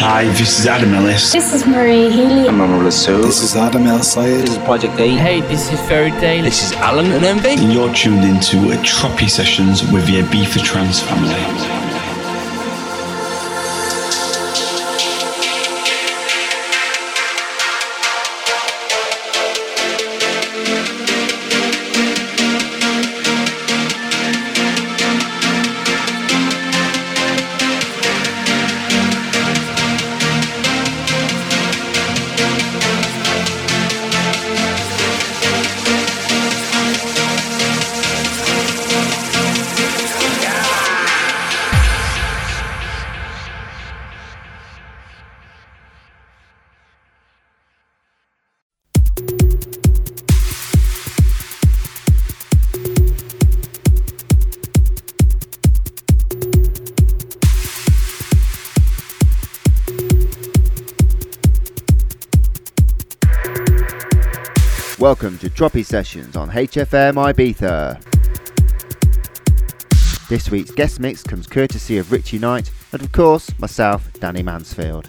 Hi, this is Adam Ellis. This is Marie Healy. I'm Amr Rasool. This is Adam El Sayed. This is Project 8. Hey, this is Ferry Tayle. This is Allen and Envy. And you're tuned into a Tropi Sessions with the Ibiza Trance family. Welcome to Tropi Sessions on HFM Ibiza. This week's guest mix comes courtesy of Richie Knight and, of course, myself, Danny Mansfield.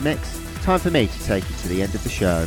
mix, time for me to take you to the end of the show.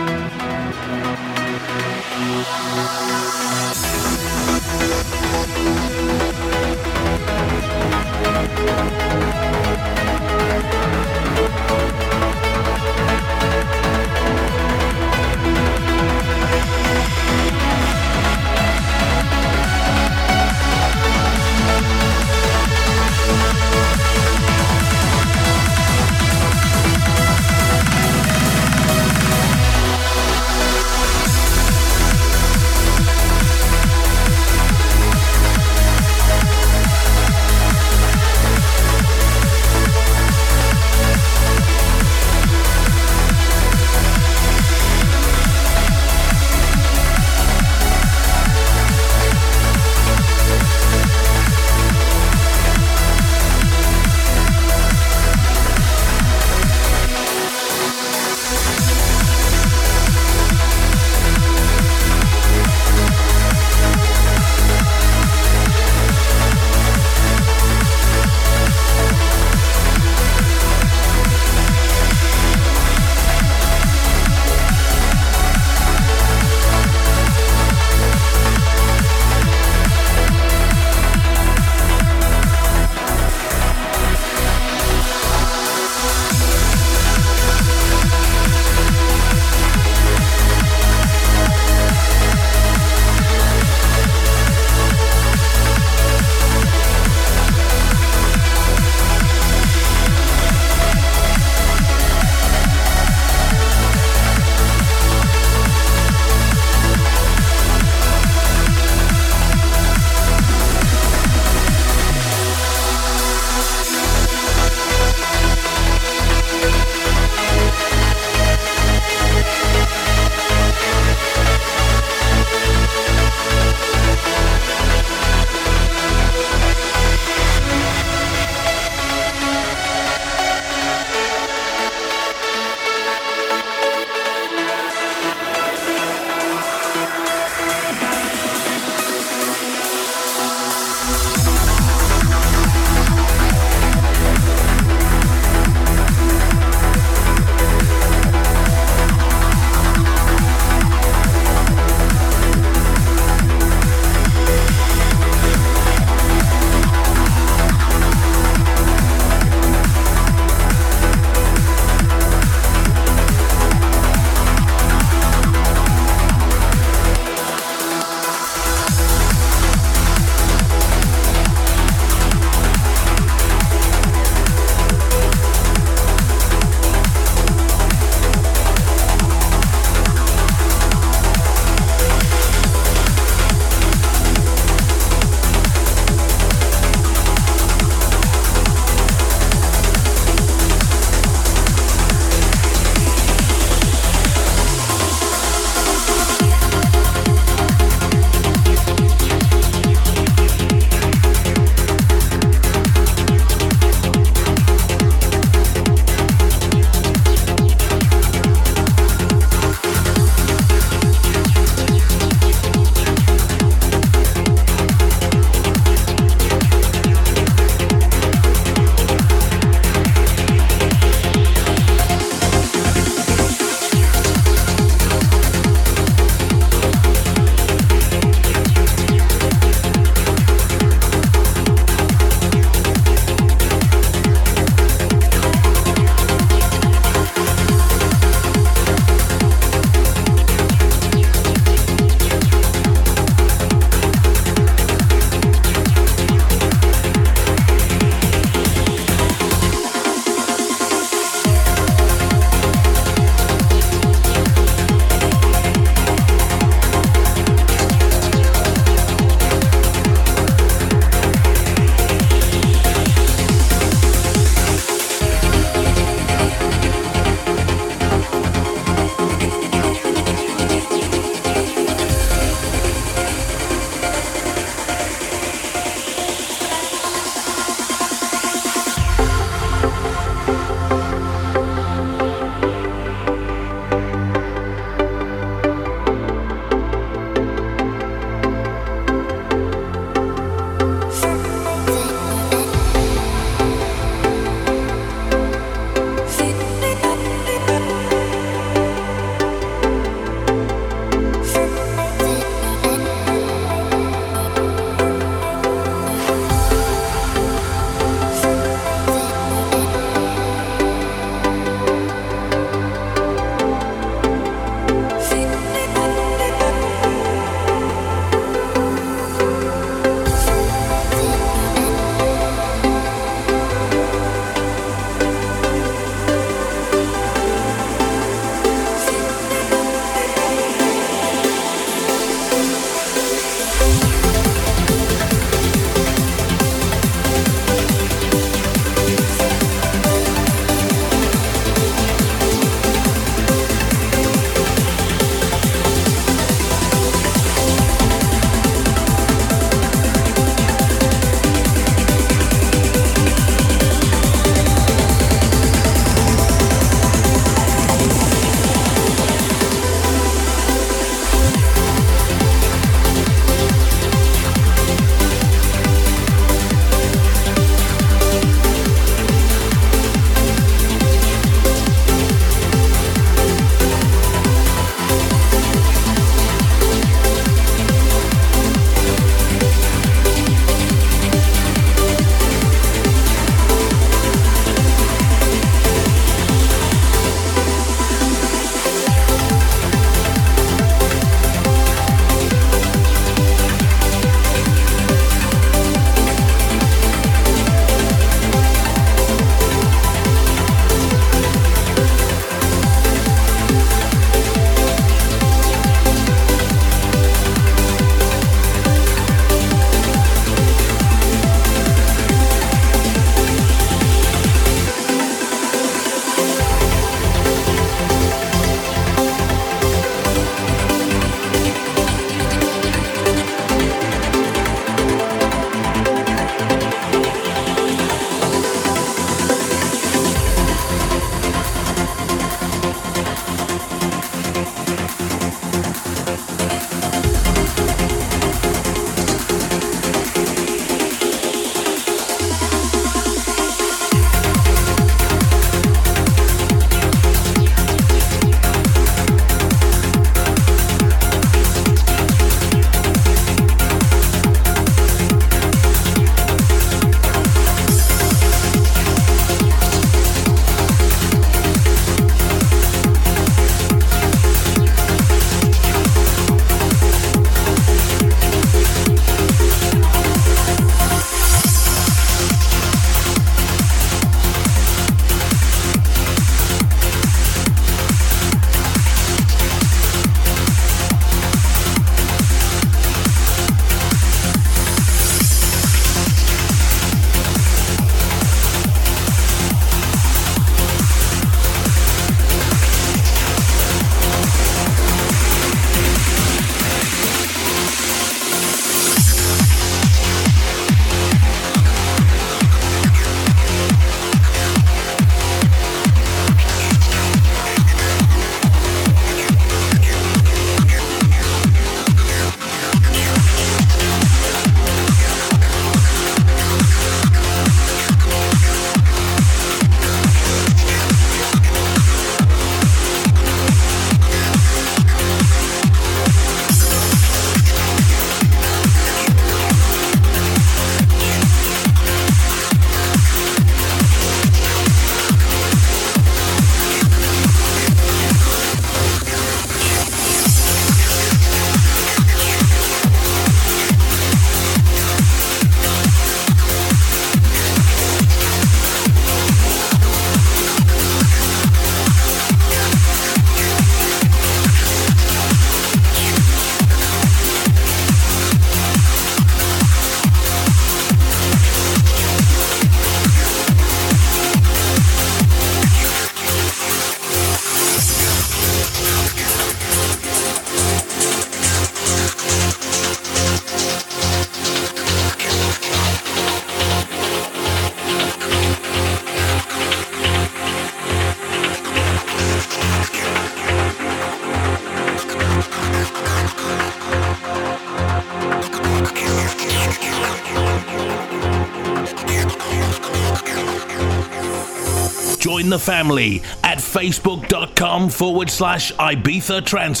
The family at facebook.com forward slash Ibiza Trance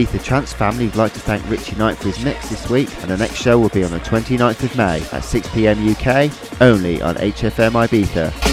Ibiza Trance family would like to thank Richie Knight for his mix this week, and the next show will be on the 29th of May at 6pm UK, only on HFM Ibiza.